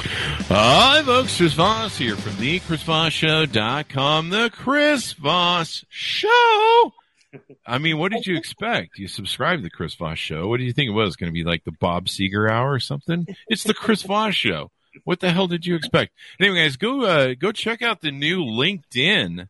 Hi, folks. Chris Voss here from the ChrisVossShow.com. The Chris Voss Show. I mean, what did you expect? You subscribed to the Chris Voss Show. What do you think it was? Going to be like the Bob Seger Hour or something? It's the Chris Voss Show. What the hell did you expect? Anyway, guys, go uh, go check out the new LinkedIn,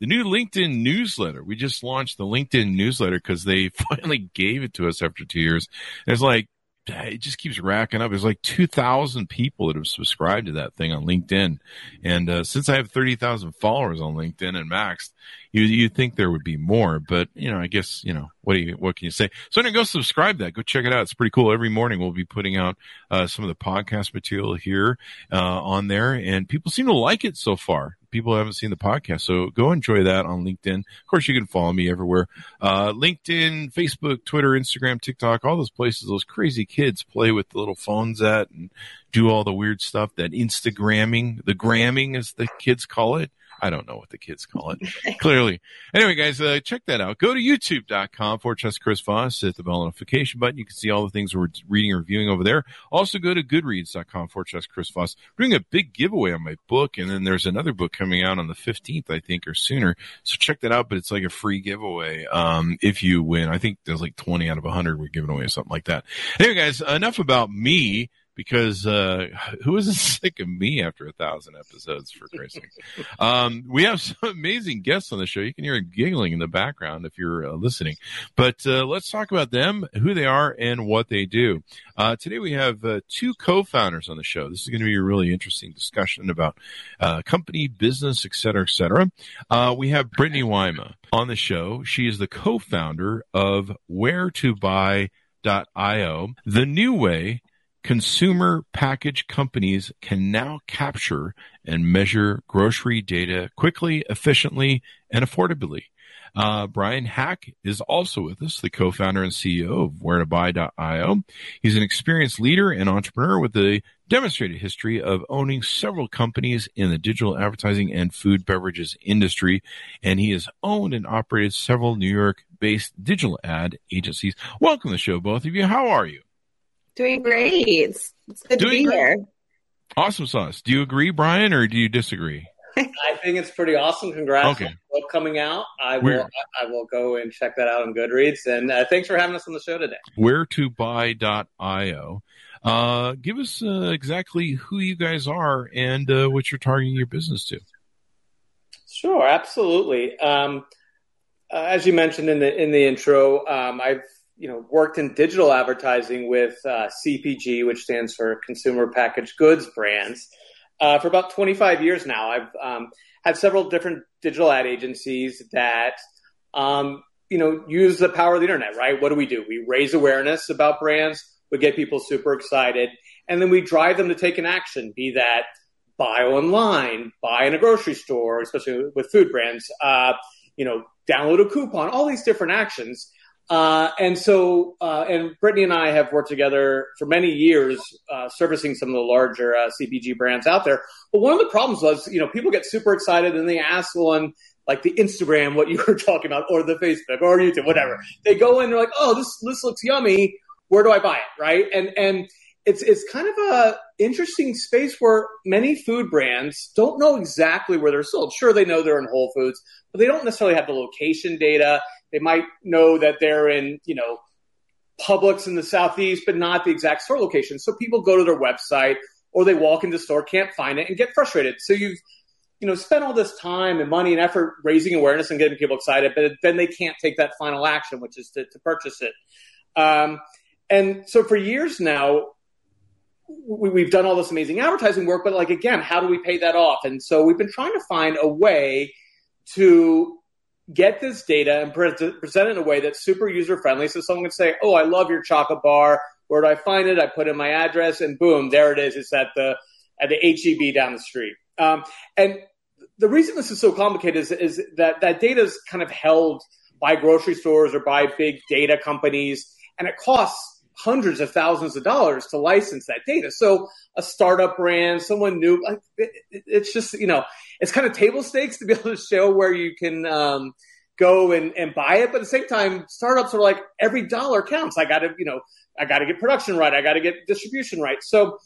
the new LinkedIn newsletter. We just launched the LinkedIn newsletter because they finally gave it to us after two years. And it's like it just keeps racking up. There's like 2,000 people that have subscribed to that thing on LinkedIn. And uh, since I have 30,000 followers on LinkedIn and maxed, you you think there would be more, but you know, I guess you know what do you what can you say? So anyway, go subscribe that. Go check it out. It's pretty cool. Every morning we'll be putting out uh, some of the podcast material here uh, on there, and people seem to like it so far. People haven't seen the podcast, so go enjoy that on LinkedIn. Of course, you can follow me everywhere: uh, LinkedIn, Facebook, Twitter, Instagram, TikTok, all those places. Those crazy kids play with the little phones at and do all the weird stuff. That Instagramming, the gramming, as the kids call it. I don't know what the kids call it. Clearly. Anyway, guys, uh, check that out. Go to youtube.com forward slash Chris Voss. Hit the bell notification button. You can see all the things we're reading and reviewing over there. Also go to goodreads.com forward slash Chris Voss. We're doing a big giveaway on my book. And then there's another book coming out on the 15th, I think, or sooner. So check that out. But it's like a free giveaway. Um, if you win, I think there's like 20 out of 100 we're giving away or something like that. Anyway, guys, enough about me because uh, who isn't sick of me after a thousand episodes for Christ's um, we have some amazing guests on the show. You can hear it giggling in the background if you're uh, listening. But uh, let's talk about them, who they are, and what they do. Uh, today we have uh, two co-founders on the show. This is going to be a really interesting discussion about uh, company, business, et cetera, et cetera. we have Brittany Woyma on the show. She is the co-founder of Where to Buy. .io, the new way Consumer package companies can now capture and measure grocery data quickly, efficiently, and affordably. Uh, Brian Hack is also with us, the co-founder and CEO of WhereToBuy.io. He's an experienced leader and entrepreneur with a demonstrated history of owning several companies in the digital advertising and food beverages industry, and he has owned and operated several New York-based digital ad agencies. Welcome to the show, both of you. How are you? Doing great. It's, it's good Doing to be great. here. Awesome sauce. Do you agree, Brian, or do you disagree? I think it's pretty awesome. Congrats okay. on coming out. I will I, will go and check that out on Goodreads. And uh, thanks for having us on the show today. Where to buy.io. Uh, give us uh, exactly who you guys are and uh, what you're targeting your business to. Sure, absolutely. Um, uh, as you mentioned in the in the intro, um, I've you know, worked in digital advertising with uh, CPG, which stands for Consumer Packaged Goods Brands, uh, for about 25 years now. I've um, had several different digital ad agencies that, um, you know, use the power of the internet, right? What do we do? We raise awareness about brands, we get people super excited, and then we drive them to take an action, be that buy online, buy in a grocery store, especially with food brands, uh, you know, download a coupon, all these different actions. Uh, and so, uh, and Brittany and I have worked together for many years, uh, servicing some of the larger uh, CPG brands out there. But one of the problems was, you know, people get super excited and they ask on like the Instagram, what you were talking about, or the Facebook, or YouTube, whatever. They go in, they're like, "Oh, this this looks yummy. Where do I buy it?" Right? And and it's it's kind of a interesting space where many food brands don't know exactly where they're sold. Sure, they know they're in Whole Foods, but they don't necessarily have the location data they might know that they're in, you know, Publix in the southeast, but not the exact store location. So people go to their website or they walk into the store, can't find it, and get frustrated. So you've you know, spend all this time and money and effort raising awareness and getting people excited, but then they can't take that final action, which is to, to purchase it. Um, and so for years now, we, have done all this amazing advertising work, but like again, how do we pay that off? And so we've been trying to find a way to get this data and pre- present it in a way that's super user friendly. So someone can say, "Oh, I love your chocolate bar. Where do I find it? I put in my address, and boom, there it is. It's at the at the HEB down the street. Um, and the reason this is so complicated is, is that that data is kind of held by grocery stores or by big data companies, and it costs hundreds of thousands of dollars to license that data. So a startup brand, someone new, it's just you know, it's kind of table stakes to be able to show where you can um, go and, and buy it. But at the same time, startups are like every dollar counts. I got to you know, I got to get production right. I got to get distribution right. So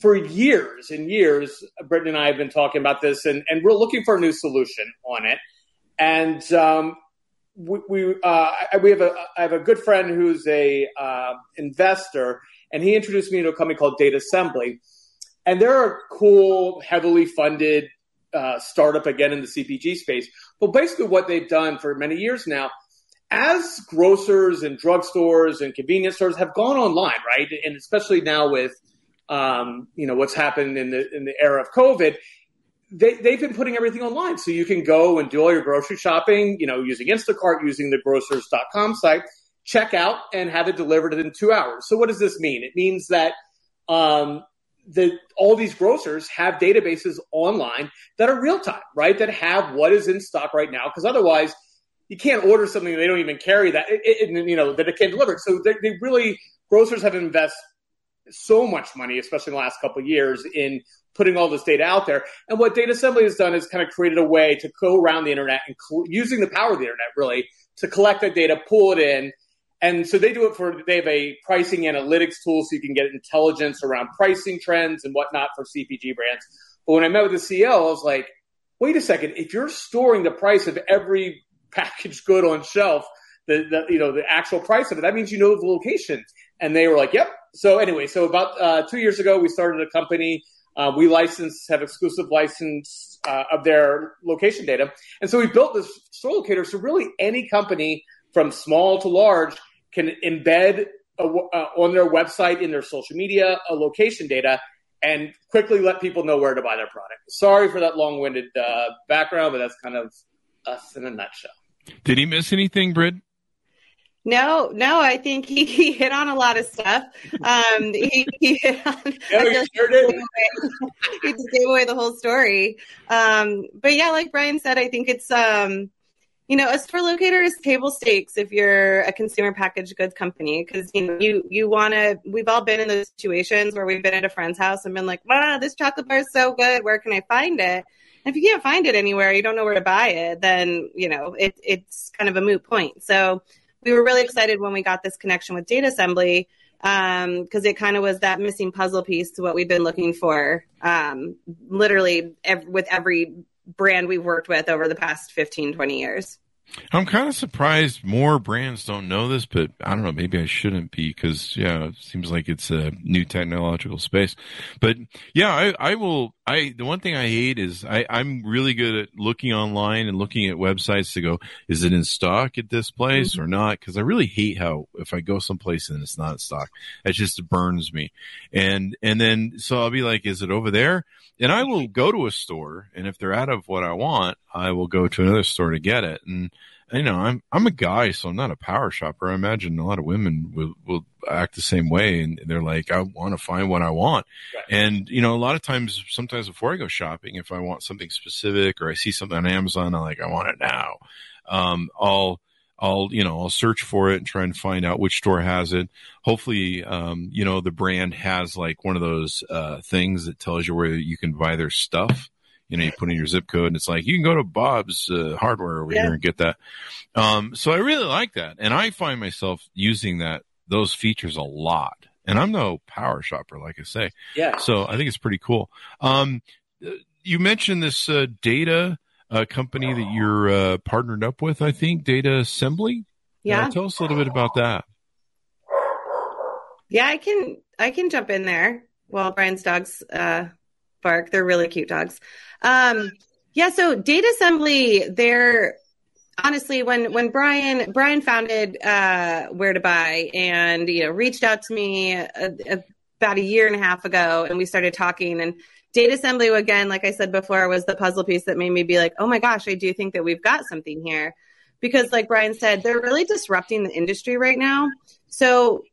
for years and years, Brittany and I have been talking about this, and, and we're looking for a new solution on it. And um, we we, uh, we have a I have a good friend who's a uh, investor, and he introduced me to a company called Data Assembly, and they're a cool, heavily funded uh, startup again in the CPG space. But basically, what they've done for many years now, as grocers and drugstores and convenience stores have gone online, right, and especially now with um, you know what's happened in the in the era of COVID, they, they've been putting everything online. So you can go and do all your grocery shopping, you know, using Instacart, using the grocers.com site, check out and have it delivered in two hours. So what does this mean? It means that um, the, all these grocers have databases online that are real time, right? That have what is in stock right now. Because otherwise, you can't order something they don't even carry that, it, it, you know, that it can't deliver. So they, they really, grocers have invested so much money, especially in the last couple years, in putting all this data out there. And what Data Assembly has done is kind of created a way to go around the internet and using the power of the internet really to collect that data, pull it in. And so they do it for, they have a pricing analytics tool so you can get intelligence around pricing trends and whatnot for CPG brands. But when I met with the CEO, I was like, wait a second, if you're storing the price of every packaged good on shelf, the, the you know the actual price of it, that means you know the location. And they were like, yep. So anyway, so about uh, two years ago, we started a company uh, we license, have exclusive license uh, of their location data. And so we built this store locator so really any company from small to large can embed a, uh, on their website, in their social media, a location data and quickly let people know where to buy their product. Sorry for that long winded uh, background, but that's kind of us in a nutshell. Did he miss anything, Brit? No, no, I think he, he hit on a lot of stuff. Um, he, he hit on, he sure did. he just gave away the whole story. Um, but yeah, like Brian said, I think it's, um, you know, a store locator is table stakes if you're a consumer packaged goods company because you know you you want to. We've all been in those situations where we've been at a friend's house and been like, "Wow, this chocolate bar is so good. Where can I find it?" And if you can't find it anywhere, you don't know where to buy it, then you know it, it's kind of a moot point. So we were really excited when we got this connection with data assembly because um, it kind of was that missing puzzle piece to what we've been looking for um, literally ev- with every brand we've worked with over the past 15 20 years I'm kind of surprised more brands don't know this, but I don't know. Maybe I shouldn't be because yeah, it seems like it's a new technological space. But yeah, I, I will. I the one thing I hate is I, I'm really good at looking online and looking at websites to go, is it in stock at this place mm-hmm. or not? Because I really hate how if I go someplace and it's not in stock, it just burns me. And and then so I'll be like, is it over there? and I will go to a store, and if they're out of what I want, I will go to another store to get it. And you know, I'm I'm a guy, so I'm not a power shopper. I imagine a lot of women will will act the same way, and they're like, I want to find what I want. Right. And you know, a lot of times, sometimes before I go shopping, if I want something specific or I see something on Amazon, I'm like, I want it now. Um, I'll I'll you know I'll search for it and try and find out which store has it. Hopefully, um, you know the brand has like one of those uh, things that tells you where you can buy their stuff. You know, you put in your zip code and it's like you can go to Bob's uh, Hardware over yeah. here and get that. Um, so I really like that, and I find myself using that those features a lot. And I'm no power shopper, like I say. Yeah. So I think it's pretty cool. Um, you mentioned this uh, data uh, company that you're uh, partnered up with, I think, Data Assembly. Yeah. Uh, tell us a little bit about that. Yeah, I can I can jump in there while Brian's dogs uh, bark. They're really cute dogs. Um, yeah, so Data Assembly, they're honestly when when Brian Brian founded uh, Where to Buy and you know reached out to me a, a, about a year and a half ago, and we started talking and data assembly again like i said before was the puzzle piece that made me be like oh my gosh i do think that we've got something here. Because like brian said they're really disrupting the industry right now. So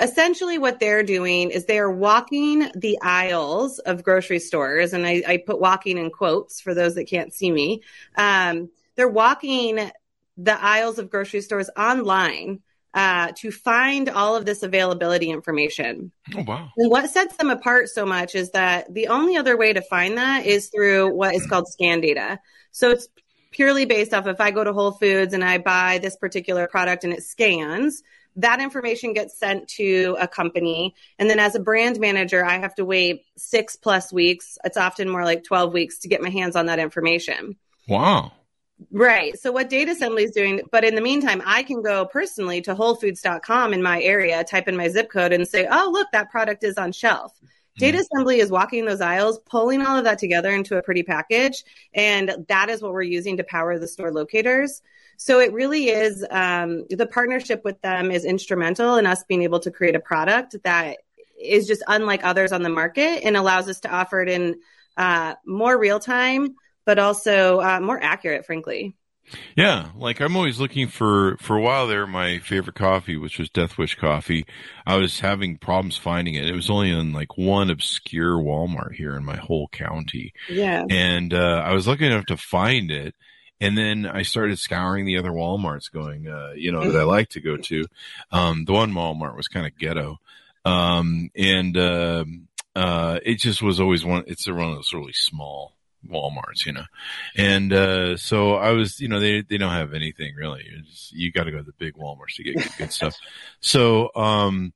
essentially what they're doing is they are walking the aisles of grocery stores and i, I put walking in quotes for those that can't see me um, they're walking the aisles of grocery stores online uh, to find all of this availability information. Oh, wow. And what sets them apart so much is that the only other way to find that is through what is called scan data. So it's purely based off if I go to Whole Foods and I buy this particular product and it scans, that information gets sent to a company. And then as a brand manager, I have to wait six plus weeks. It's often more like 12 weeks to get my hands on that information. Wow. Right. So what Data Assembly is doing, but in the meantime, I can go personally to WholeFoods.com in my area, type in my zip code, and say, "Oh, look, that product is on shelf." Mm-hmm. Data Assembly is walking those aisles, pulling all of that together into a pretty package, and that is what we're using to power the store locators. So it really is um, the partnership with them is instrumental in us being able to create a product that is just unlike others on the market and allows us to offer it in uh, more real time but also uh, more accurate, frankly. Yeah, like I'm always looking for for a while there. My favorite coffee, which was Death Wish coffee, I was having problems finding it. It was only in like one obscure Walmart here in my whole county. Yeah, and uh, I was lucky enough to find it. And then I started scouring the other WalMarts, going, uh, you know, that I like to go to. Um, the one Walmart was kind of ghetto, um, and uh, uh, it just was always one. It's one of those really small Walmart's, you know. And uh, so I was, you know, they they don't have anything really. Just, you got to go to the big Walmart's to get good, good stuff. So um,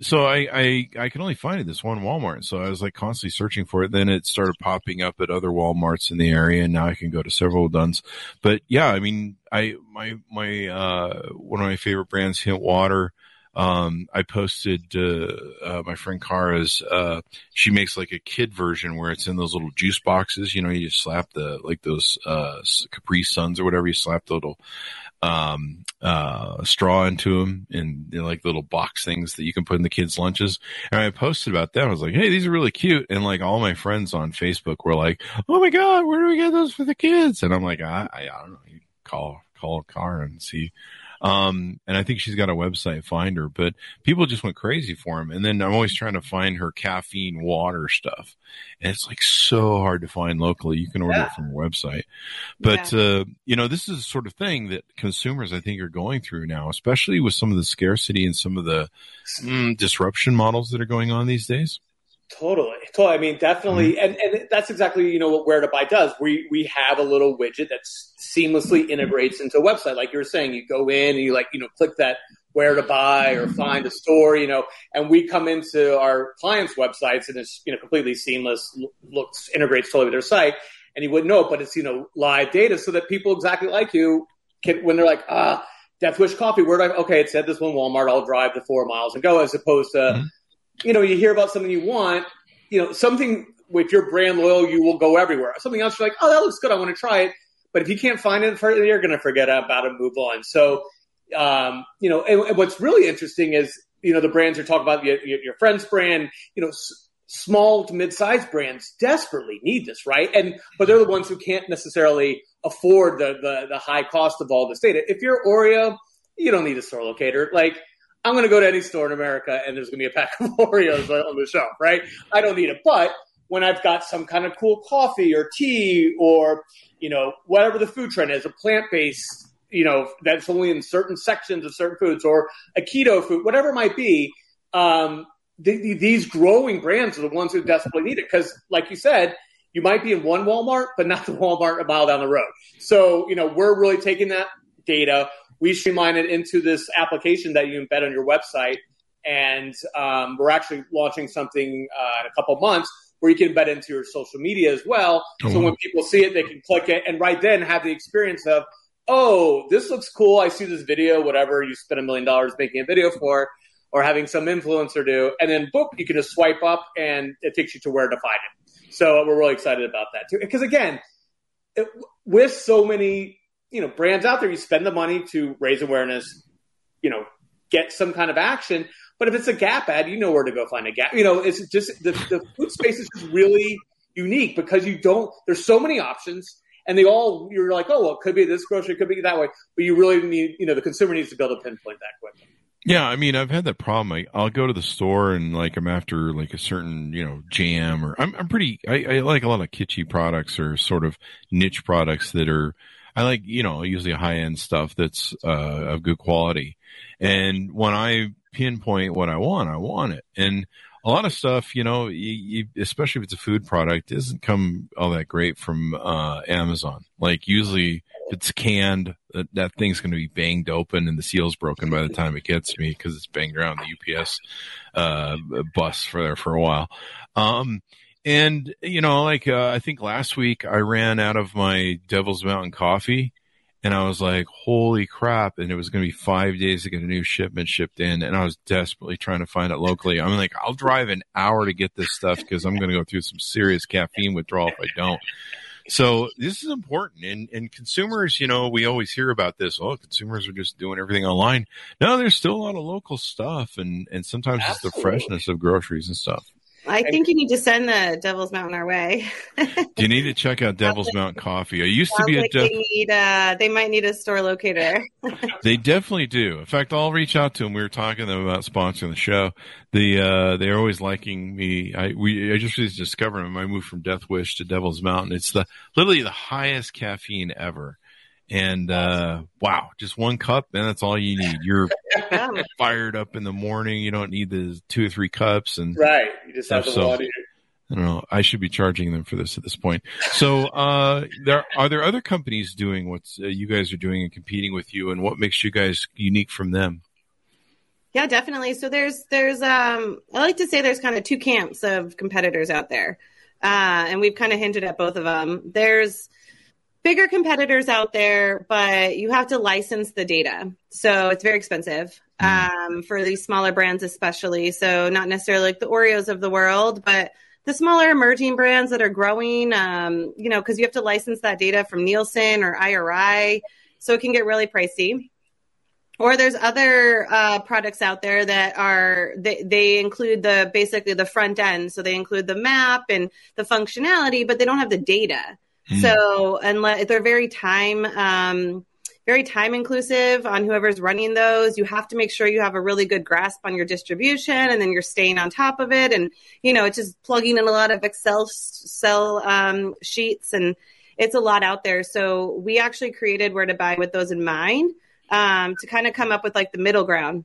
so I, I I can only find it this one Walmart. So I was like constantly searching for it. Then it started popping up at other Walmarts in the area, and now I can go to several duns. But yeah, I mean, I my my uh, one of my favorite brands, Hint Water. Um, I posted uh, uh, my friend Kara's. Uh, she makes like a kid version where it's in those little juice boxes. You know, you just slap the like those uh, Capri Suns or whatever. You slap the little um, uh, straw into them, and they're like little box things that you can put in the kids' lunches. And I posted about them. I was like, "Hey, these are really cute." And like all my friends on Facebook were like, "Oh my god, where do we get those for the kids?" And I'm like, "I, I, I don't know. You call call car and see." Um, and I think she's got a website finder, but people just went crazy for him. And then I'm always trying to find her caffeine water stuff. And it's like so hard to find locally. You can order yeah. it from a website. But, yeah. uh, you know, this is the sort of thing that consumers, I think, are going through now, especially with some of the scarcity and some of the mm, disruption models that are going on these days. Totally, totally. I mean, definitely, mm-hmm. and, and that's exactly you know what Where to Buy does. We we have a little widget that seamlessly integrates into a website, like you were saying. You go in and you like you know click that where to buy or find a store, you know, and we come into our clients' websites and it's you know completely seamless, looks integrates totally with their site, and you wouldn't know, it, but it's you know live data so that people exactly like you can when they're like ah. Death Wish Coffee, where do I? Okay, it said this one Walmart. I'll drive the four miles and go, as opposed to mm-hmm you know, you hear about something you want, you know, something with your brand loyal, you will go everywhere. Something else, you're like, oh, that looks good. I want to try it. But if you can't find it, you're going to forget about it, move on. So, um, you know, and, and, what's really interesting is, you know, the brands you're talking about, your, your friend's brand, you know, s- small to mid-sized brands desperately need this, right? And but they're the ones who can't necessarily afford the the, the high cost of all this data. If you're Oreo, you don't need a store locator. Like I'm going to go to any store in America and there's going to be a pack of Oreos on the shelf, right? I don't need it. But when I've got some kind of cool coffee or tea or, you know, whatever the food trend is, a plant based, you know, that's only in certain sections of certain foods or a keto food, whatever it might be, um, the, the, these growing brands are the ones who desperately need it. Because, like you said, you might be in one Walmart, but not the Walmart a mile down the road. So, you know, we're really taking that data we streamline it into this application that you embed on your website. And um, we're actually launching something uh, in a couple months where you can embed into your social media as well. Oh. So when people see it, they can click it and right then have the experience of, oh, this looks cool. I see this video, whatever you spend a million dollars making a video for, or having some influencer do. And then book, you can just swipe up and it takes you to where to find it. So we're really excited about that too. Because again, it, with so many you know, brands out there, you spend the money to raise awareness, you know, get some kind of action. But if it's a Gap ad, you know where to go find a Gap. You know, it's just the, the food space is just really unique because you don't. There's so many options, and they all you're like, oh, well, it could be this grocery, it could be that way, but you really need, you know, the consumer needs to be able to pinpoint that quickly. Yeah, I mean, I've had that problem. I, I'll go to the store and like I'm after like a certain you know jam or I'm I'm pretty. I, I like a lot of kitschy products or sort of niche products that are. I like you know usually high end stuff that's uh, of good quality, and when I pinpoint what I want, I want it. And a lot of stuff, you know, you, you, especially if it's a food product, doesn't come all that great from uh, Amazon. Like usually, if it's canned, that, that thing's going to be banged open and the seal's broken by the time it gets to me because it's banged around the UPS uh, bus for there for a while. Um, and you know, like uh, I think last week I ran out of my Devil's Mountain coffee and I was like, holy crap. And it was going to be five days to get a new shipment shipped in. And I was desperately trying to find it locally. I'm like, I'll drive an hour to get this stuff because I'm going to go through some serious caffeine withdrawal if I don't. So this is important. And, and consumers, you know, we always hear about this. Oh, consumers are just doing everything online. No, there's still a lot of local stuff. And, and sometimes Absolutely. it's the freshness of groceries and stuff. I think you need to send the Devil's Mountain our way. you need to check out Devil's Mountain Coffee. I used to be like a Def- they, need, uh, they might need a store locator. they definitely do. In fact, I'll reach out to them. We were talking to them about sponsoring the show. The uh, they're always liking me. I we I just discovered them. I moved from Death Wish to Devil's Mountain. It's the literally the highest caffeine ever. And uh, wow, just one cup, and that's all you need. You're fired up in the morning. You don't need the two or three cups, and right. You just have the so, water. I don't know. I should be charging them for this at this point. So, uh, there are there other companies doing what uh, you guys are doing and competing with you, and what makes you guys unique from them? Yeah, definitely. So there's there's um I like to say there's kind of two camps of competitors out there, uh, and we've kind of hinted at both of them. There's bigger competitors out there, but you have to license the data. So it's very expensive mm. um, for these smaller brands, especially. So not necessarily like the Oreos of the world, but the smaller emerging brands that are growing, um, you know, because you have to license that data from Nielsen or IRI. So it can get really pricey. Or there's other uh, products out there that are they, they include the basically the front end, so they include the map and the functionality, but they don't have the data. Mm. So, unless they're very time, um, very time inclusive on whoever's running those. You have to make sure you have a really good grasp on your distribution and then you're staying on top of it. And, you know, it's just plugging in a lot of Excel cell um, sheets and it's a lot out there. So we actually created where to buy with those in mind um, to kind of come up with like the middle ground.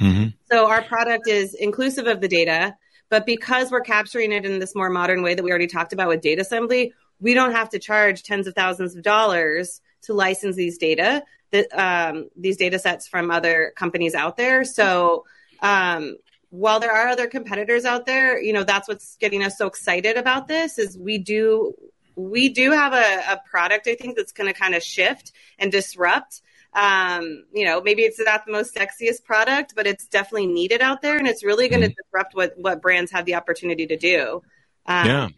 Mm-hmm. So our product is inclusive of the data, but because we're capturing it in this more modern way that we already talked about with data assembly, we don't have to charge tens of thousands of dollars to license these data that um, these data sets from other companies out there. So um, while there are other competitors out there you know that's what's getting us so excited about this is we do we do have a, a product i think that's going to kind of shift and disrupt. Um, you know maybe it's not the most sexiest product but it's definitely needed out there and it's really going to mm-hmm. disrupt what what brands have the opportunity to do. Um, yeah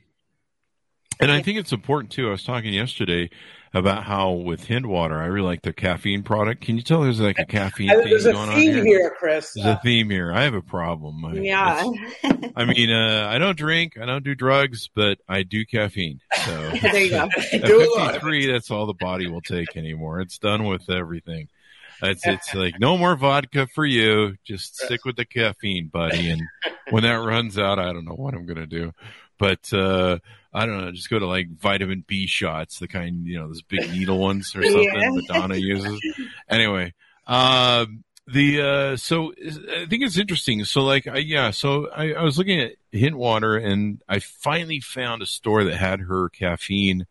and I think it's important too. I was talking yesterday about how with Hint Water, I really like their caffeine product. Can you tell there's like a caffeine theme going on here? here? Chris. There's a theme here. I have a problem. yeah. I mean, uh, I don't drink, I don't do drugs, but I do caffeine. So there you go. At 53, that's all the body will take anymore. It's done with everything. It's it's like no more vodka for you. Just stick with the caffeine, buddy. And when that runs out, I don't know what I'm gonna do. But uh, I don't know, just go to like vitamin B shots, the kind, you know, those big needle ones or something yeah. Madonna uses. Anyway, um, the, uh, so I think it's interesting. So like, I, yeah, so I, I was looking at Hint Water and I finally found a store that had her caffeine,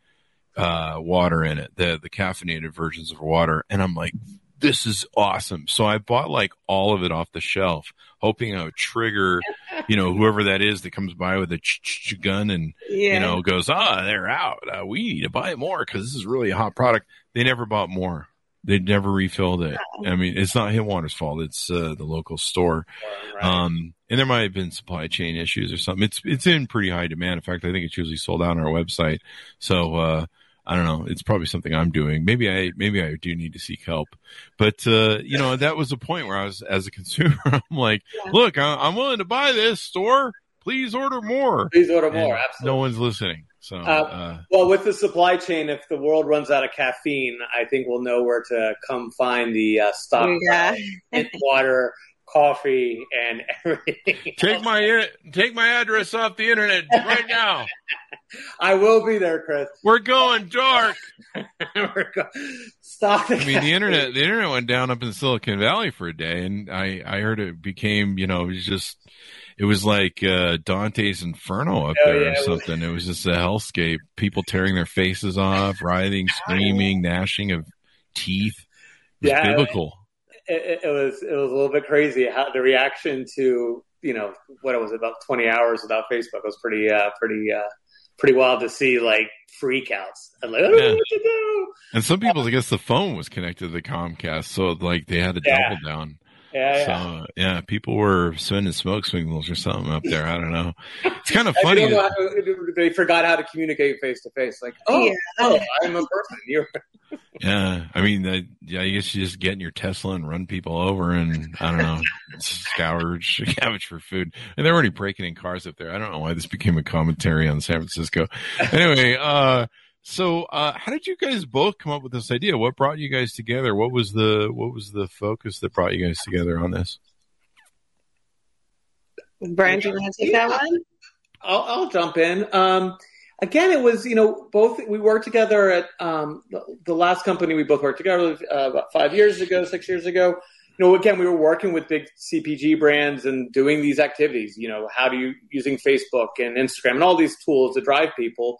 uh, water in it, the, the caffeinated versions of water. And I'm like, this is awesome. So I bought like all of it off the shelf, hoping I would trigger, you know, whoever that is that comes by with a ch- ch- gun and, yeah. you know, goes, ah, they're out. Uh, we need to buy more because this is really a hot product. They never bought more. They never refilled it. I mean, it's not Hint Water's fault. It's uh, the local store. Right. Um, and there might have been supply chain issues or something. It's it's in pretty high demand. In fact, I think it's usually sold out on our website. So uh, I don't know. It's probably something I'm doing. Maybe I maybe I do need to seek help. But uh, you know, that was the point where I was as a consumer. I'm like, yeah. look, I, am willing to buy this store. Please order more. Please order more. And Absolutely. No one's listening. So, uh, uh, well, with the supply chain, if the world runs out of caffeine, I think we'll know where to come find the uh, stock. Yeah. water coffee and everything. Take my take my address off the internet right now. I will be there, Chris. We're going dark. We're go- Stop. I mean, the internet the internet went down up in Silicon Valley for a day, and I I heard it became you know it was just it was like uh, Dante's Inferno up Oh, there yeah, or it was- something. It was just a hellscape. People tearing their faces off, writhing, screaming, gnashing of teeth. It was Yeah, biblical. It, it was it was a little bit crazy how the reaction to you know what it was about 20 hours without Facebook was pretty uh pretty uh pretty wild to see like freakouts and like I don't know what to do. And some people, I guess, the phone was connected to the Comcast, so like they had to Yeah. double down. Yeah, yeah. So yeah, people were sending smoke signals or something up there. I don't know. It's kind of funny. don't how- they forgot how to communicate face to face. Like, oh, Yeah. oh, I'm a person. You're Yeah, I mean, yeah, I guess you just get in your Tesla and run people over, and I don't know, scourge, scavenge for food. And they're already breaking in cars up there. I don't know why this became a commentary on San Francisco. Anyway, uh, so uh, how did you guys both come up with this idea? What brought you guys together? What was the what was the focus that brought you guys together on this? Brian, do you want to take that one? I'll, I'll jump in. Um, again, it was you know both we worked together at um, the, the last company we both worked together uh, about five years ago, six years ago. You know, again, we were working with big CPG brands and doing these activities. You know, how do you using Facebook and Instagram and all these tools to drive people.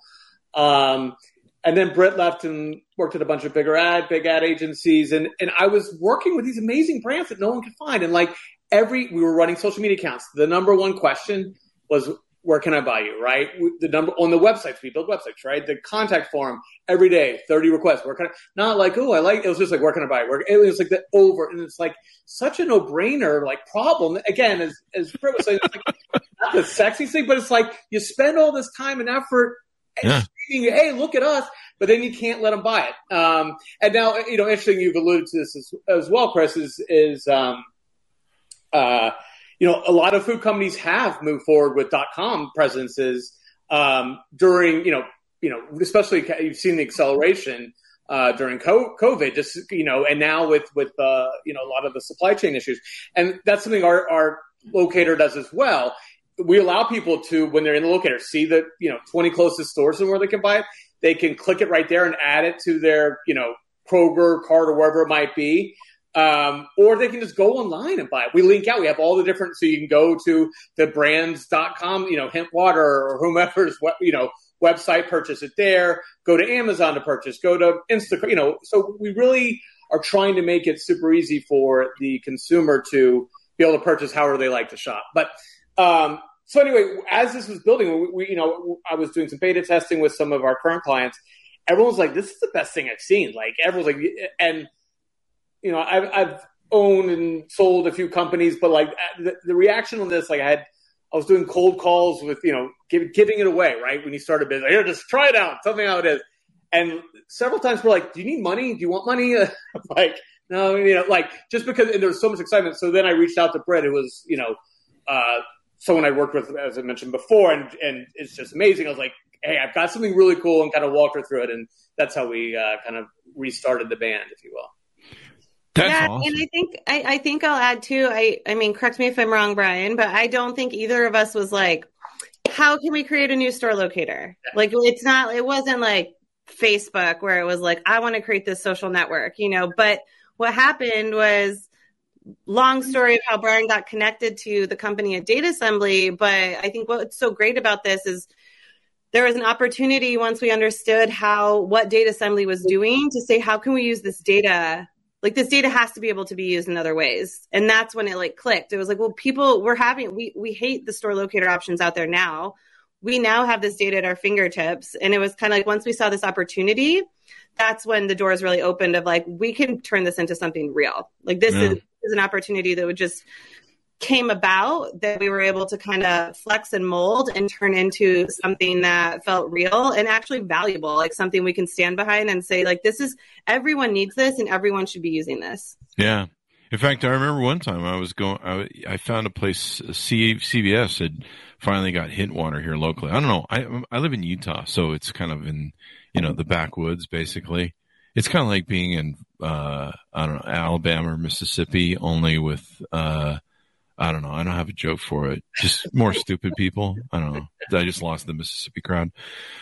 Um, and then Brit left and worked at a bunch of bigger ad, big ad agencies, and and I was working with these amazing brands that no one could find. And like every, we were running social media accounts. The number one question was where can I buy you, right? The number on the websites, we build websites, right? The contact form every day, 30 requests. Where can I, not like, oh, I like, it was just like, where can I buy? It? Where, it was like the over, and it's like such a no brainer, like problem. Again, as, as Brit was saying, it's like not the sexy thing, but it's like you spend all this time and effort Yeah. hey, look at us, but then you can't let them buy it. Um, and now, you know, interesting, you've alluded to this as, as well, Chris, is, is, um, uh, you know, a lot of food companies have moved forward with dot .com presences um, during, you know, you know, especially you've seen the acceleration uh, during COVID, just you know, and now with with uh, you know a lot of the supply chain issues, and that's something our our locator does as well. We allow people to, when they're in the locator, see the you know 20 closest stores and where they can buy it. They can click it right there and add it to their you know Kroger cart or wherever it might be. Um, or they can just go online and buy it. We link out. We have all the different, so you can go to the brands.com, you know, hemp water or whomever's, you know, website, purchase it there, go to Amazon to purchase, go to Instagram, you know, so we really are trying to make it super easy for the consumer to be able to purchase however they like to shop. But, um, so anyway, as this was building, we, we, you know, I was doing some beta testing with some of our current clients. Everyone's like, this is the best thing I've seen. Like everyone's like, and, you know, I've, I've owned and sold a few companies, but like the, the reaction on this, like I had, I was doing cold calls with, you know, give, giving it away, right? When you start a business, here, just try it out, tell me how it is. And several times we're like, do you need money? Do you want money? Like, no, you know, like just because and there was so much excitement. So then I reached out to Brit, who was, you know, uh, someone I worked with, as I mentioned before, and, and it's just amazing. I was like, hey, I've got something really cool and kind of walked her through it. And that's how we uh, kind of restarted the band, if you will. That's yeah, awesome. and I think I, I think I'll add too. I I mean, correct me if I'm wrong, Brian, but I don't think either of us was like, how can we create a new store locator? Like, it's not. It wasn't like Facebook where it was like, I want to create this social network, you know. But what happened was long story of how Brian got connected to the company at Data Assembly. But I think what's so great about this is there was an opportunity once we understood how what Data Assembly was doing to say, how can we use this data? Like this data has to be able to be used in other ways. And that's when it like clicked. It was like, well, people we're having we we hate the store locator options out there now. We now have this data at our fingertips. And it was kind of like once we saw this opportunity, that's when the doors really opened of like we can turn this into something real. Like this Yeah. is, is an opportunity that would just came about that we were able to kind of flex and mold and turn into something that felt real and actually valuable, like something we can stand behind and say, like, this is everyone needs this and everyone should be using this. Yeah. In fact, I remember one time I was going, I, I found a place, C, CVS had finally got hint water here locally. I don't know. I, I live in Utah, so it's kind of in, you know, the backwoods, basically. It's kind of like being in, uh, I don't know, Alabama or Mississippi, only with, uh, I don't know. I don't have a joke for it. Just more stupid people. I don't know. I just lost the Mississippi crowd.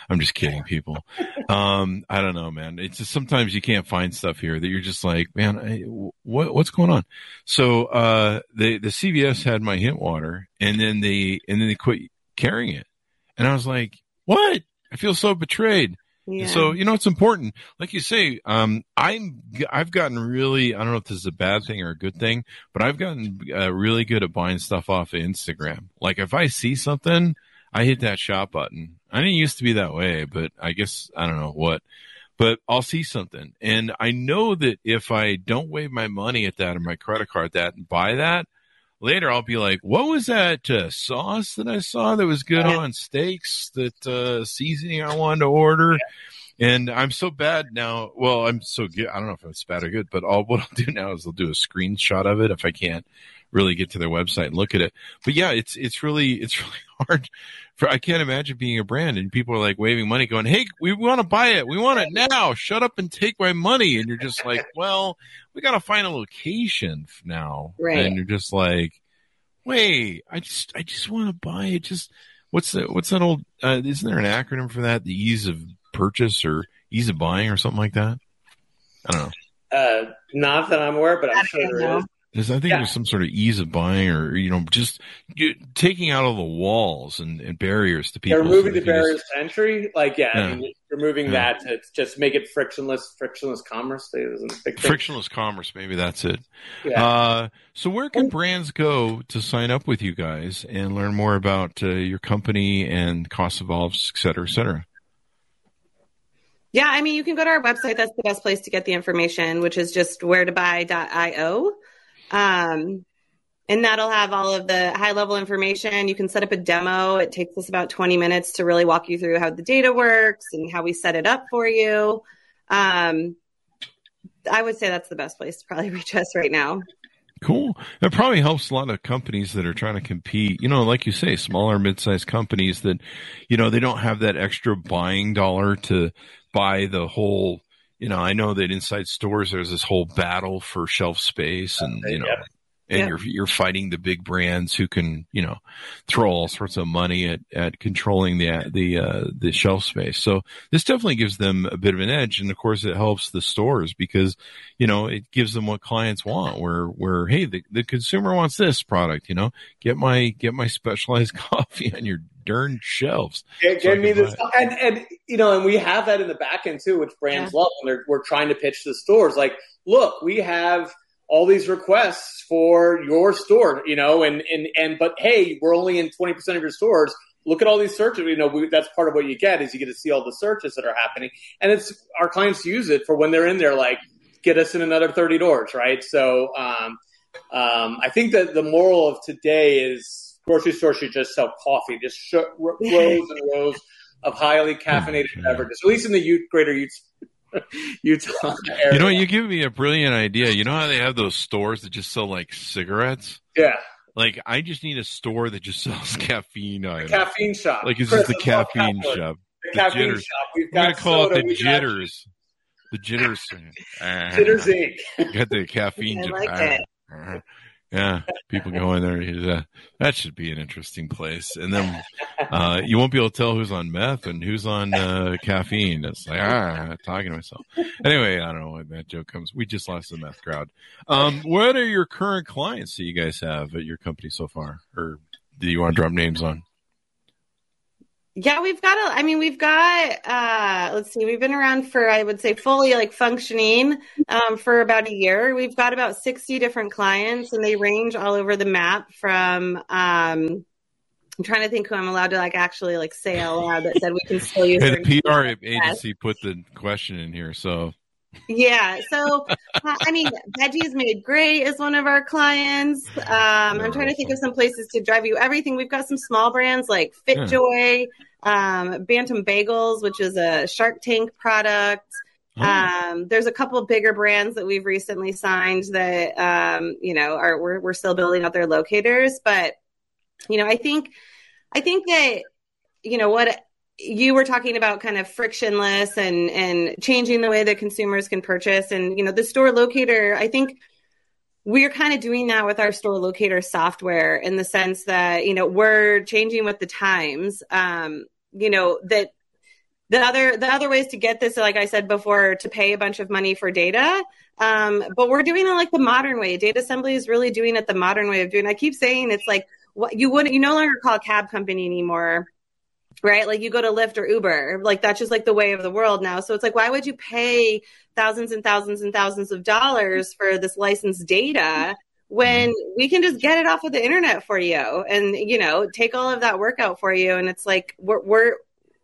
I'm just kidding, people. Um, I don't know, man. It's just sometimes you can't find stuff here that you're just like, man, I, what what's going on? So uh, the the CVS had my hint water, and then they and then they quit carrying it, and I was like, what? I feel so betrayed. So you know it's important, like you say. Um, I'm I've gotten really I don't know if this is a bad thing or a good thing, but I've gotten uh, really good at buying stuff off of Instagram. Like if I see something, I hit that shop button. I didn't used to be that way, but I guess I don't know what. But I'll see something, and I know that if I don't wave my money at that or my credit card that and buy that, later I'll be like, what was that uh, sauce that I saw that was good on steaks? That uh, seasoning I wanted to order. And I'm so bad now. Well, I'm so good. I don't know if it's bad or good, but all what I'll do now is I'll do a screenshot of it if I can't really get to their website and look at it. But yeah, it's it's really it's really hard. For I can't imagine being a brand and people are like waving money, going, "Hey, we want to buy it. We want it now. Shut up and take my money." And you're just like, "Well, we got to find a location now." Right. And you're just like, "Wait, I just I just want to buy it. Just what's that? What's that old? Uh, isn't there an acronym for that? The ease of purchase or ease of buying or something like that? I don't know. Uh, not that I'm aware, but I'm sure there is. Because I think yeah. there's some sort of ease of buying, or you know, just you, taking out all the walls and, and barriers to people. Yeah, removing so the barriers just, to entry, like yeah, yeah. I mean, removing yeah. that to just make it frictionless, frictionless commerce. Frictionless commerce, maybe that's it. Yeah. Uh, so where can brands go to sign up with you guys and learn more about uh, your company and cost evolves, et cetera, et cetera? Yeah, I mean, you can go to our website. That's the best place to get the information, which is just where to buy.io. Um, and that'll have all of the high level information. You can set up a demo. It takes us about 20 minutes to really walk you through how the data works and how we set it up for you. Um, I would say that's the best place to probably reach us right now. Cool. It probably helps a lot of companies that are trying to compete. You know, like you say, smaller, mid-sized companies that, you know, they don't have that extra buying dollar to buy the whole you know, I know that inside stores there's this whole battle for shelf space and you know yeah. and yeah. you're you're fighting the big brands who can, you know, throw all sorts of money at, at controlling the the uh, the shelf space. So this definitely gives them a bit of an edge and of course it helps the stores because, you know, it gives them what clients want where where hey, the, the consumer wants this product, you know, get my get my specialized coffee on your darn shelves. Get, so me this, and and you know, and we have that in the back end too, which brands yeah. love when we're trying to pitch the stores. Like, look, we have all these requests for your store, you know, and and and but hey, we're only in twenty percent of your stores. Look at all these searches. You know, we, that's part of what you get is you get to see all the searches that are happening, and it's our clients use it for when they're in there, like get us in another thirty doors, right? So. um um, I think that the moral of today is grocery store should just sell coffee, just sh- rows and rows of highly caffeinated oh, beverages, at least in the U- greater Utah. Utah area. You know, you give me a brilliant idea. You know how they have those stores that just sell like cigarettes? Yeah. Like I just need a store that just sells caffeine. Caffeine shop. Like it's just the caffeine shop. The, the caffeine jitters. shop. We've got We're gonna call it the jitters. The jitters. jitters Inc. Got the caffeine. I like it. Uh-huh. Yeah, people go in there. That should be an interesting place. And then uh, you won't be able to tell who's on meth and who's on uh, caffeine. It's like ah, talking to myself. Anyway, I don't know when that joke comes. We just lost the meth crowd. Um, what are your current clients that you guys have at your company so far, or do you want to drop names on? Yeah, we've got a, I mean, we've got, uh, let's see, we've been around for, I would say, fully like functioning um, for about a year. We've got about 60 different clients and they range all over the map from, um, I'm trying to think who I'm allowed to like actually like say out loud that said we can still use. Hey, the PR agency put the question in here, so yeah. So, I mean, Veggies Made Great is one of our clients. Um, I'm trying to think of some places to drive you everything. We've got some small brands like FitJoy, um, Bantam Bagels, which is a Shark Tank product. Oh. Um, there's a couple bigger brands that we've recently signed that, um, you know, are we're, we're still building out their locators. But, you know, I think, I think that, you know, what you were talking about kind of frictionless and and changing the way that consumers can purchase. And you know the store locator i think we're kind of doing that with our store locator software in the sense that you know we're changing with the times. Um, you know that the other the other ways to get this like i said before to pay a bunch of money for data. Um, but we're doing it like the modern way. Data assembly is really doing it the modern way of doing it. i keep saying it's like what you wouldn't you no longer call a cab company anymore right? Like you go to lyft or uber like that's just like the way of the world now. So it's like why would you pay thousands and thousands and thousands of dollars for this licensed data when we can just get it off of the internet for you and you know take all of that work out for you? And it's like we're we're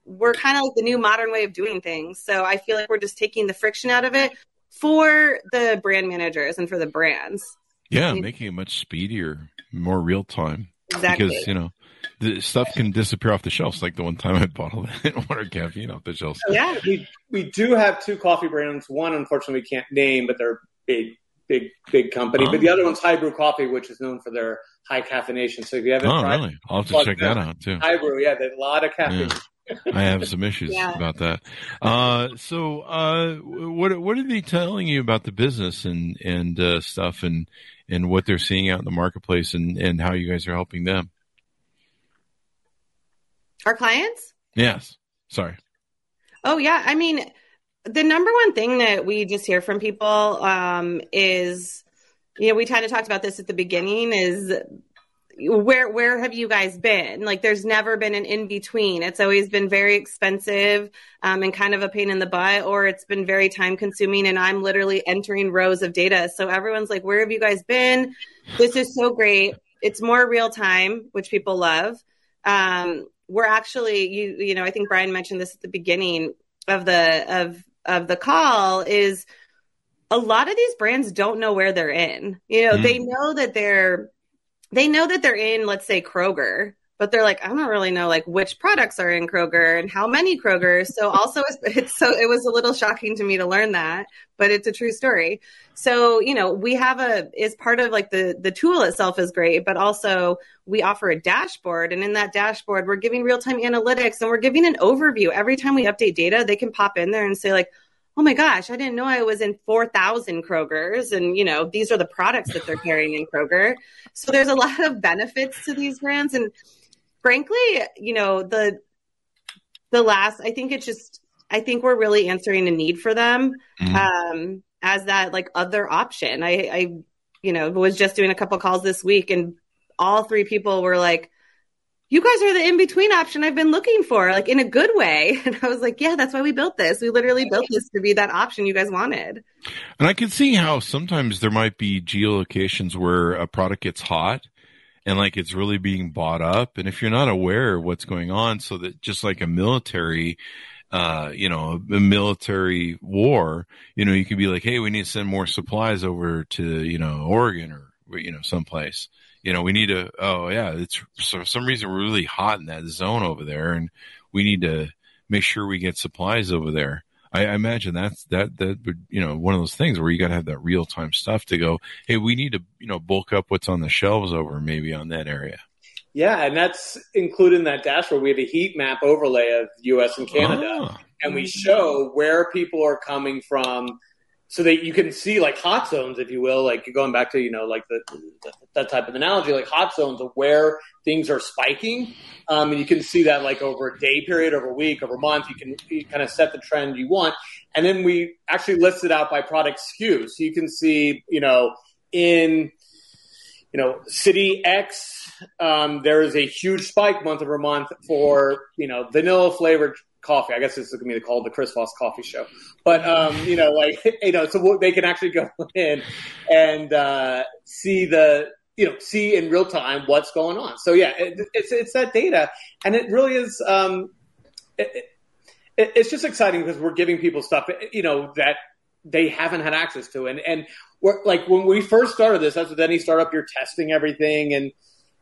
we're kind of like the new modern way of doing things. So i feel like we're just taking the friction out of it for the brand managers and for the brands. Yeah making it much speedier more real time. Exactly. Because you know the stuff can disappear off the shelves. Like the one time I bottled water caffeine off the shelves. Yeah, we we do have two coffee brands. One, unfortunately, we can't name, but they're big, big, big company. Oh. But the other one's High Brew Coffee, which is known for their high caffeination. So if you haven't oh, tried, really? I'll have to check that out too. High Brew, yeah, there's a lot of caffeine. Yeah. I have some issues yeah. about that. Uh, so, uh, what what are they telling you about the business and and uh, stuff and and what they're seeing out in the marketplace and and how you guys are helping them? Our clients? Yes. Sorry. Oh, yeah. I mean, the number one thing that we just hear from people um, is, you know, we kind of talked about this at the beginning is where where have you guys been like there's never been an in between it's always been very expensive um, and kind of a pain in the butt or it's been very time consuming and i'm literally entering rows of data so everyone's like where have you guys been this is so great it's more real time which people love um, we're actually you you know I think Brian mentioned this at the beginning of the of of the call is a lot of these brands don't know where they're in. You know, mm. they know that they're they know that they're in let's say Kroger, but they're like I don't really know like which products are in Kroger and how many Krogers. So also it's so it was a little shocking to me to learn that, but it's a true story. So, you know, we have a is part of like the the tool itself is great, but also we offer a dashboard and in that dashboard we're giving real-time analytics and we're giving an overview. Every time we update data, they can pop in there and say like, "Oh my gosh, I didn't know I was in 4,000 Krogers and, you know, these are the products that they're carrying in Kroger." So there's a lot of benefits to these brands and frankly, you know, the the last I think it's just I think we're really answering a need for them. Mm-hmm. Um, as that like other option. I, I, you know, was just doing a couple calls this week and all three people were like, you guys are the in between option I've been looking for, like in a good way. And I was like, yeah, that's why we built this. We literally built this to be that option you guys wanted. And I can see how sometimes there might be geolocations where a product gets hot and like it's really being bought up. And if you're not aware of what's going on, so that just like a military, uh, you know, a military war, you know, you could be like, hey, we need to send more supplies over to, you know, Oregon or, you know, someplace. You know, we need to, oh, yeah, it's for some reason we're really hot in that zone over there and we need to make sure we get supplies over there. I, I imagine that's that that would you know one of those things where you got to have that real time stuff to go. Hey, we need to you know bulk up what's on the shelves over maybe on that area. Yeah, and that's included in that dashboard. We have a heat map overlay of U.S. and Canada, oh. and we show where people are coming from, so that you can see like hot zones, if you will, like going back to you know like the, the that type of analogy, like hot zones of where things are spiking, um, and you can see that like over a day period, over a week, over a month. You can you kind of set the trend you want, and then we actually list it out by product SKU, so you can see you know in you know, city X, um, there is a huge spike month over month for, you know, vanilla flavored coffee. I guess this is going to be called the Chris Voss Coffee Show. But, um, you know, like, you know, so they can actually go in and uh, see the, you know, see in real time what's going on. So, yeah, it, it's, it's that data. And it really is, um, it, it, it's just exciting because we're giving people stuff, you know, that they haven't had access to. And, and we're, like when we first started this, that's what he startup, you're testing everything. And,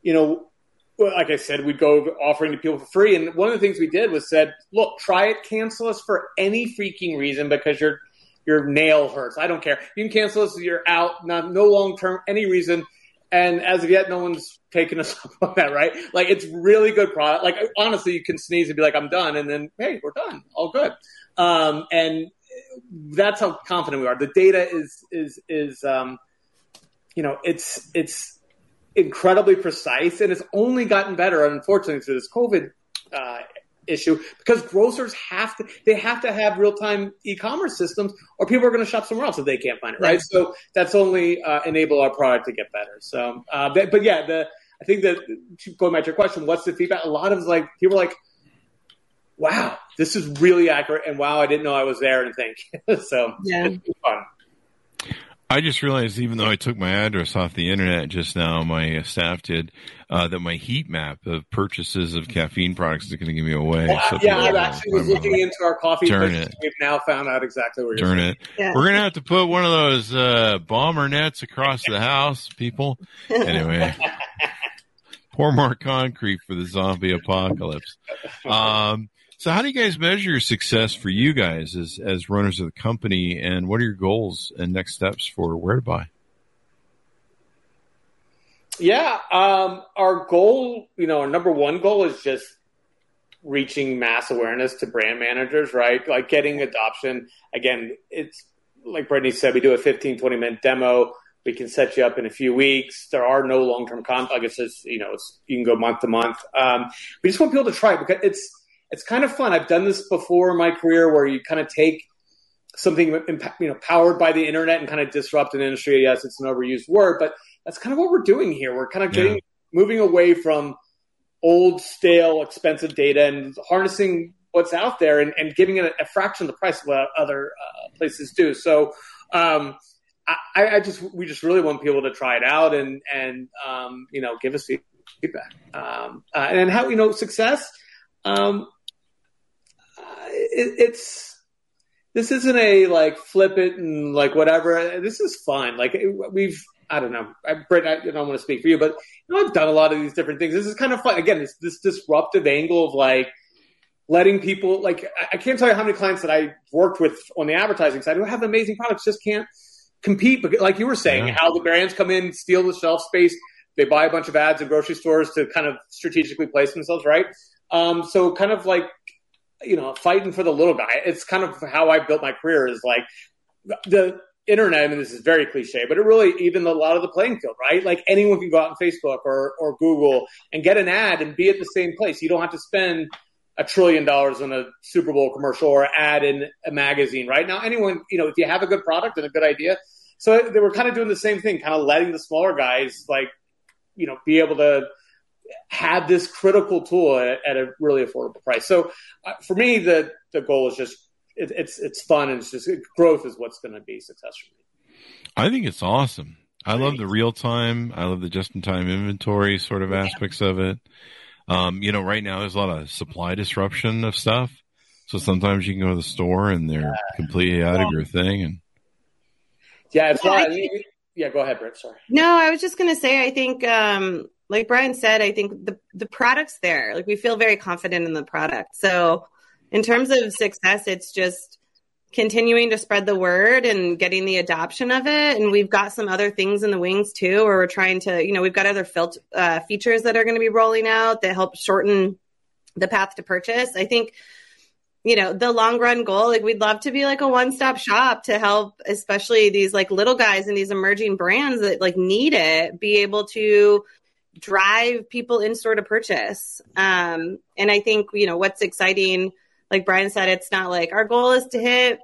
you know, like I said, we'd go offering to people for free. And one of the things we did was said, look, try it, cancel us for any freaking reason because your, your nail hurts. I don't care. You can cancel us. You're out. Not, no long term, any reason. And as of yet, no one's taken us up on that, right? Like it's really good product. Like honestly, you can sneeze and be like, I'm done. And then, hey, we're done. All good. Um, and that's how confident we are. The data is is is um, you know, it's it's incredibly precise, and it's only gotten better, unfortunately, through this COVID uh, issue because grocers have to they have to have real time e commerce systems, or people are going to shop somewhere else if they can't find it, right? So that's only uh, enable our product to get better. So, uh, but, but yeah, the I think that going back to your question, what's the feedback? A lot of like people are like, "Wow, this is really accurate," and "Wow, I didn't know I was there." And think so. Yeah. It's fun. I just realized, even though I took my address off the internet just now, my staff did, uh, that my heat map of purchases of caffeine products is going to give me away. Well, So yeah, I people- actually was looking into our coffee. Darn business. it. We've now found out exactly where you're Darn it. Yeah. We're going to have to put one of those uh, bomber nets across the house, people. Anyway, pour more concrete for the zombie apocalypse. Um, so, how do you guys measure success for you guys as, as runners of the company, and what are your goals and next steps for where to buy? Yeah, um, our goal, you know, our number one goal is just reaching mass awareness to brand managers, right? Like getting adoption. Again, it's like Brittany said, we do a 15, 20 minute demo. We can set you up in a few weeks. There are no long term contracts. Like it's just, you know, it's, you can go month to month. Um, we just want people to try it because it's, it's kind of fun. I've done this before in my career where you kind of take something, you know, powered by the internet and kind of disrupt an industry. Yes, it's an overused word, but that's kind of what we're doing here. We're kind of getting Yeah. moving away from old, stale, expensive data and harnessing what's out there and, and giving it a, a fraction of the price of what other uh, places do. So, um, I, I just we just really want people to try it out and and um, you know give us feedback um, uh, and how you know success. Um, it, it's this isn't a like flip it and like whatever. This is fun. Like we've I don't know, I, Brit, I don't want to speak for you, but you know I've done a lot of these different things. This is kind of fun. Again, it's this disruptive angle of like letting people like I- I can't tell you how many clients that I worked with on the advertising side who have amazing products just can't compete. But like you were saying, Yeah. how the brands come in, steal the shelf space, they buy a bunch of ads in grocery stores to kind of strategically place themselves, right? Um, so kind of like you know fighting for the little guy. It's kind of how I built my career. Is like the internet. I mean, this is very cliche, but it really even a lot of the playing field, right? Like anyone can go out on Facebook or or Google and get an ad and be at the same place. You don't have to spend a trillion dollars on a Super Bowl commercial or ad in a magazine, right? Now, anyone, you know, if you have a good product and a good idea, so they were kind of doing the same thing, kind of letting the smaller guys, like, you know, be able to have this critical tool at, at a really affordable price. So uh, for me, the the goal is just it, it's it's fun and it's just growth is what's going to be success for me. I think it's awesome. I love the real time. I love the just in time inventory sort of aspects of it. Um, you know, right now there's a lot of supply disruption of stuff. So sometimes you can go to the store and they're completely out of your thing. And Yeah, it's Yeah, why. I I yeah, go ahead, Brit. Sorry. No, I was just gonna say I think um like Brian said, I think the the product's there. Like we feel very confident in the product. So in terms of success, it's just continuing to spread the word and getting the adoption of it. And we've got some other things in the wings too, where we're trying to, you know, we've got other filter uh, features that are going to be rolling out that help shorten the path to purchase. I think you know the long run goal like we'd love to be like a one stop shop to help especially these like little guys and these emerging brands that like need it be able to drive people in store to purchase um and i think you know what's exciting like brian said it's not like our goal is to hit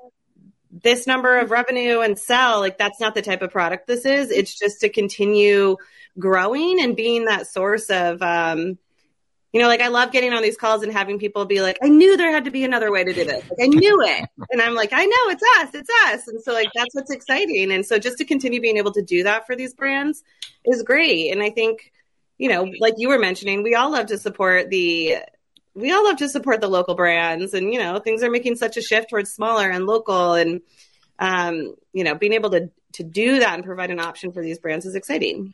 this number of revenue and sell like that's not the type of product this is it's just to continue growing and being that source of um you know, like I love getting on these calls and having people be like, I knew there had to be another way to do this. Like, I knew it. And I'm like, I know it's us, it's us. And so, like, that's what's exciting. And so, just to continue being able to do that for these brands is great. And I think, you know, like you were mentioning, we all love to support the, we all love to support the local brands. And, you know, things are making such a shift towards smaller and local. And, um, you know, being able to, to do that and provide an option for these brands is exciting.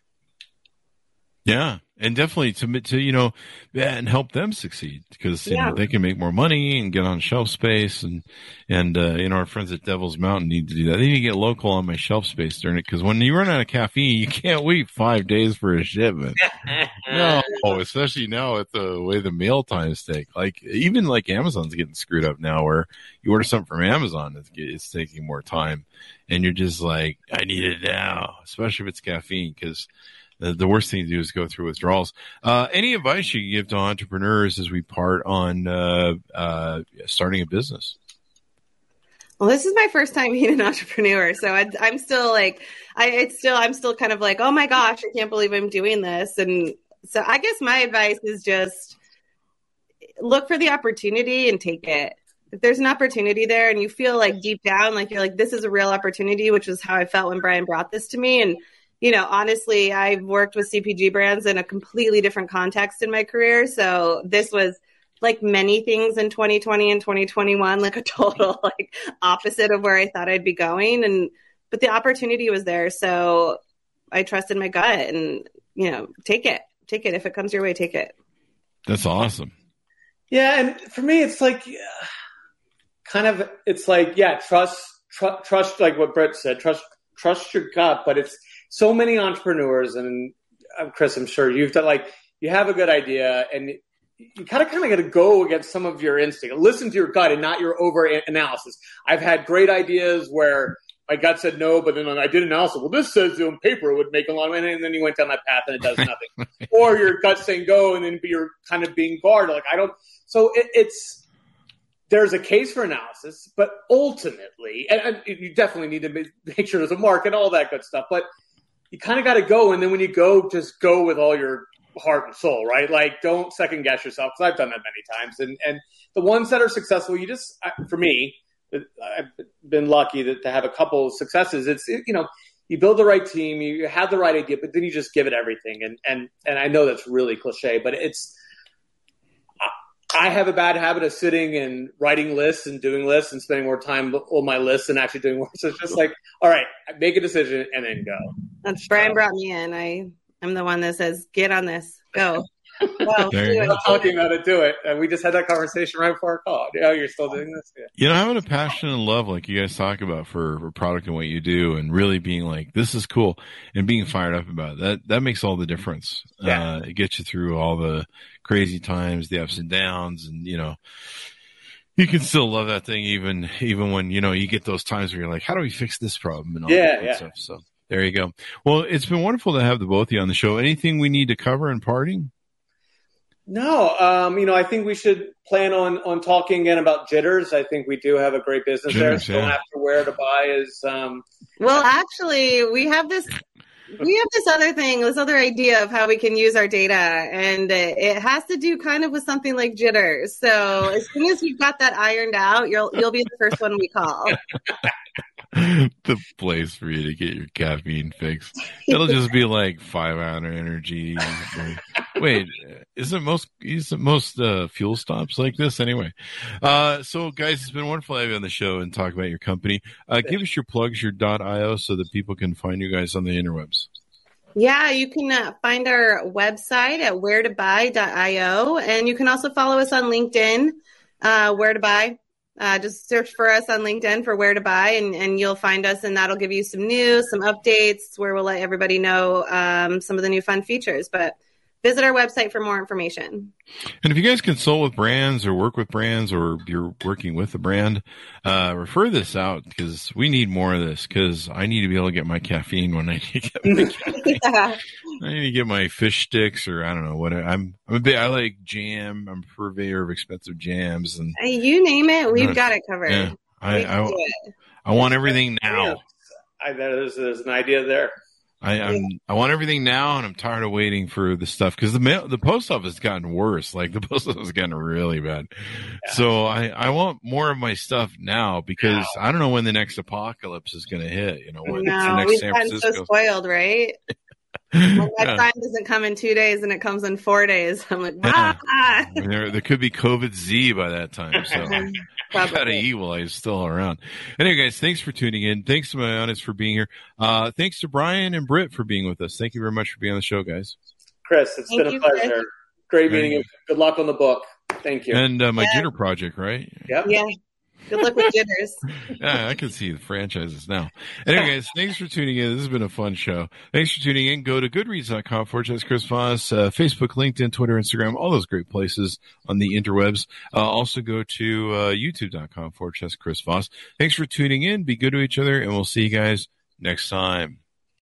Yeah, and definitely to to you know and help them succeed because you Yeah. know they can make more money and get on shelf space and and uh, you know our friends at Devil's Mountain need to do that. They need to get local on my shelf space during it because when you run out of caffeine, you can't wait five days for a shipment. no, especially now with the way the mail times take. Like even like Amazon's getting screwed up now, where you order something from Amazon, it's, it's taking more time, and you're just like, I need it now, especially if it's caffeine, because the, worst thing to do is go through withdrawals. Uh, any advice you give to entrepreneurs as we part on uh, uh, starting a business? Well, this is my first time being an entrepreneur, so I, I'm still like, I it's still I'm still kind of like, oh my gosh, I can't believe I'm doing this, and so I guess my advice is just look for the opportunity and take it. If there's an opportunity there, and you feel like deep down, like you're like, this is a real opportunity, which is how I felt when Brian brought this to me, and you know, honestly, I've worked with CPG brands in a completely different context in my career, so this was like many things in 2020 and 2021 like a total like opposite of where i thought i'd be going and but the opportunity was there so i trusted my gut and you know take it take it if it comes your way take it That's awesome. Yeah, and for me, it's like yeah, kind of it's like yeah, trust tr- trust like what Brit said, trust trust your gut. But it's so many entrepreneurs, and uh, Chris, I'm sure you've done like you have a good idea, and you kind of kind of got to go against some of your instinct. Listen to your gut and not your over analysis. I've had great ideas where my gut said no, but then I did analysis. Well, this says on paper it would make a lot of money, and then you went down that path and it does nothing. or your gut saying go, and then you're kind of being guarded. Like I don't. So it, it's there's a case for analysis, but ultimately, and, and you definitely need to make sure there's a market, and all that good stuff. But you kind of got to go, and then when you go, just go with all your heart and soul, right? Like, don't second guess yourself because I've done that many times. And and the ones that are successful, you just for me, I've been lucky that, to have a couple of successes. It's you know. You build the right team, you have the right idea, but then you just give it everything. And and and I know that's really cliche, but it's I have a bad habit of sitting and writing lists and doing lists and spending more time on my lists and actually doing work. So it's just like, all right, make a decision and then go. that's brian brought me in i i'm the one that says get on this go There you do go. it. I'm talking about it, do it. And we just had that conversation right before our call. Yeah, you're still doing this? Yeah. You know, having a passion and love like you guys talk about for, for product and what you do and really being like, this is cool and being fired up about it, that, that makes all the difference. Yeah. Uh, it gets you through all the crazy times, the ups and downs and, you know, you can still love that thing even, even when, you know, you get those times where you're like, how do we fix this problem and all Yeah, that yeah. stuff. So there you go. Well, it's been wonderful to have the both of you on the show. Anything we need to cover in parting? No, um, you know, I think we should plan on on talking again about jitters. I think we do have a great business Jitters, there. Still yeah. have to where to buy is um, well actually we have this we have this other thing this other idea of how we can use our data and it, it has to do kind of with something like jitters so as soon as we've got that ironed out you'll you'll be the first one we call the place for you to get your caffeine fix. It'll just be like five hour energy. Wait, isn't most isn't most uh, fuel stops like this anyway? Uh, so guys, it's been wonderful have you on the show and talk about your company. Uh, give us your plugs, your .io, so that people can find you guys on the interwebs. Yeah, you can uh, find our website at Wheretobuy.io and you can also follow us on LinkedIn, uh, where to buy. Uh, just search for us on LinkedIn for where to buy and, and you'll find us and that'll give you some news, some updates where we'll let everybody know um, some of the new fun features. But visit our website for more information. And if you guys consult with brands or work with brands or you're working with a brand, uh, refer this out because we need more of this because I need to be able to get my caffeine when I need to get my caffeine. yeah. I need to get my fish sticks or I don't know what I'm. I'm a bit. I like jam. I'm a purveyor of expensive jams, and Hey, You name it, we've Nice. got it covered. yeah, I We can I, it. I want everything now. I, there's there's an idea there. I I'm, I want everything now, and I'm tired of waiting for the stuff because the mail, the post office has gotten worse. Like the post office has gotten really bad. So I I want more of my stuff now because I don't know when the next apocalypse is going to hit. You know, when it's the next we've San gotten so spoiled, right? When my Yeah. prime doesn't come in two days and it comes in four days. I'm like, ah, mean, there, there could be COVID Z by that time. So Probably. eat while he's still around. Anyway, guys, thanks for tuning in. Thanks to my audience for being here. Uh, thanks to Brian and Brit for being with us. Thank you very much for being on the show, guys. Chris, it's Thank been a you, pleasure. Chris. Great meeting you. you. Good luck on the book. Thank you. And uh, my Yeah. dinner project, right? yep. Yeah. Good luck with dinners. yeah, I can see the franchises now. Anyway, guys, thanks for tuning in. This has been a fun show. Thanks for tuning in. Go to goodreads.com forward slash Chris Voss, uh, Facebook, LinkedIn, Twitter, Instagram, all those great places on the interwebs. Uh, also go to uh, youtube.com forward slash Chris Voss. Thanks for tuning in. Be good to each other, and we'll see you guys next time.